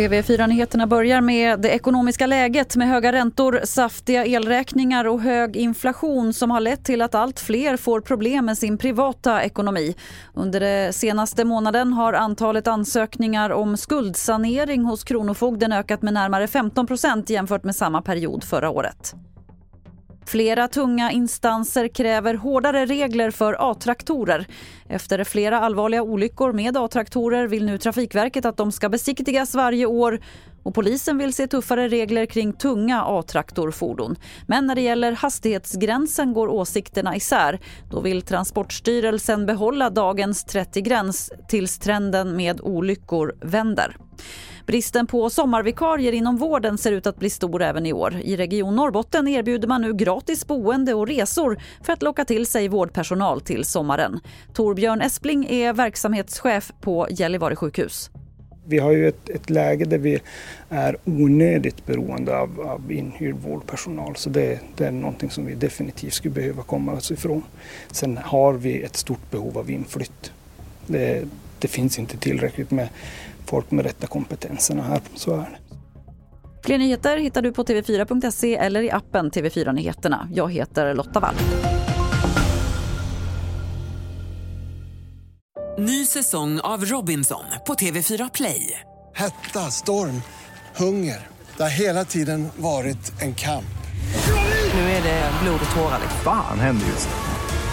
TV4-nyheterna börjar med det ekonomiska läget med höga räntor, saftiga elräkningar och hög inflation som har lett till att allt fler får problem med sin privata ekonomi. Under den senaste månaden har antalet ansökningar om skuldsanering hos Kronofogden ökat med närmare 15% jämfört med samma period förra året. Flera tunga instanser kräver hårdare regler för A-traktorer. Efter flera allvarliga olyckor med A-traktorer vill nu Trafikverket att de ska besiktigas varje år och polisen vill se tuffare regler kring tunga A-traktorfordon. Men när det gäller hastighetsgränsen går åsikterna isär. Då vill Transportstyrelsen behålla dagens 30-gräns tills trenden med olyckor vänder. Bristen på sommarvikarier inom vården ser ut att bli stor även i år. I Region Norrbotten erbjuder man nu gratis boende och resor för att locka till sig vårdpersonal till sommaren. Torbjörn Espling är verksamhetschef på Gällivare sjukhus. Vi har ju ett, ett läge där vi är onödigt beroende av, av inhyrd vårdpersonal så det, det är någonting som vi definitivt skulle behöva komma oss ifrån. Sen har vi ett stort behov av inflytt. Det, det finns inte tillräckligt med folk med rätta kompetenserna här, så är det. Fler nyheter hittar du på tv4.se eller i appen TV4 Nyheterna. Jag heter Lotta Wall. Ny säsong av Robinson på TV4 Play. Hetta, storm, hunger. Det har hela tiden varit en kamp. Nu är det blod och tårar. Fan händer just nu.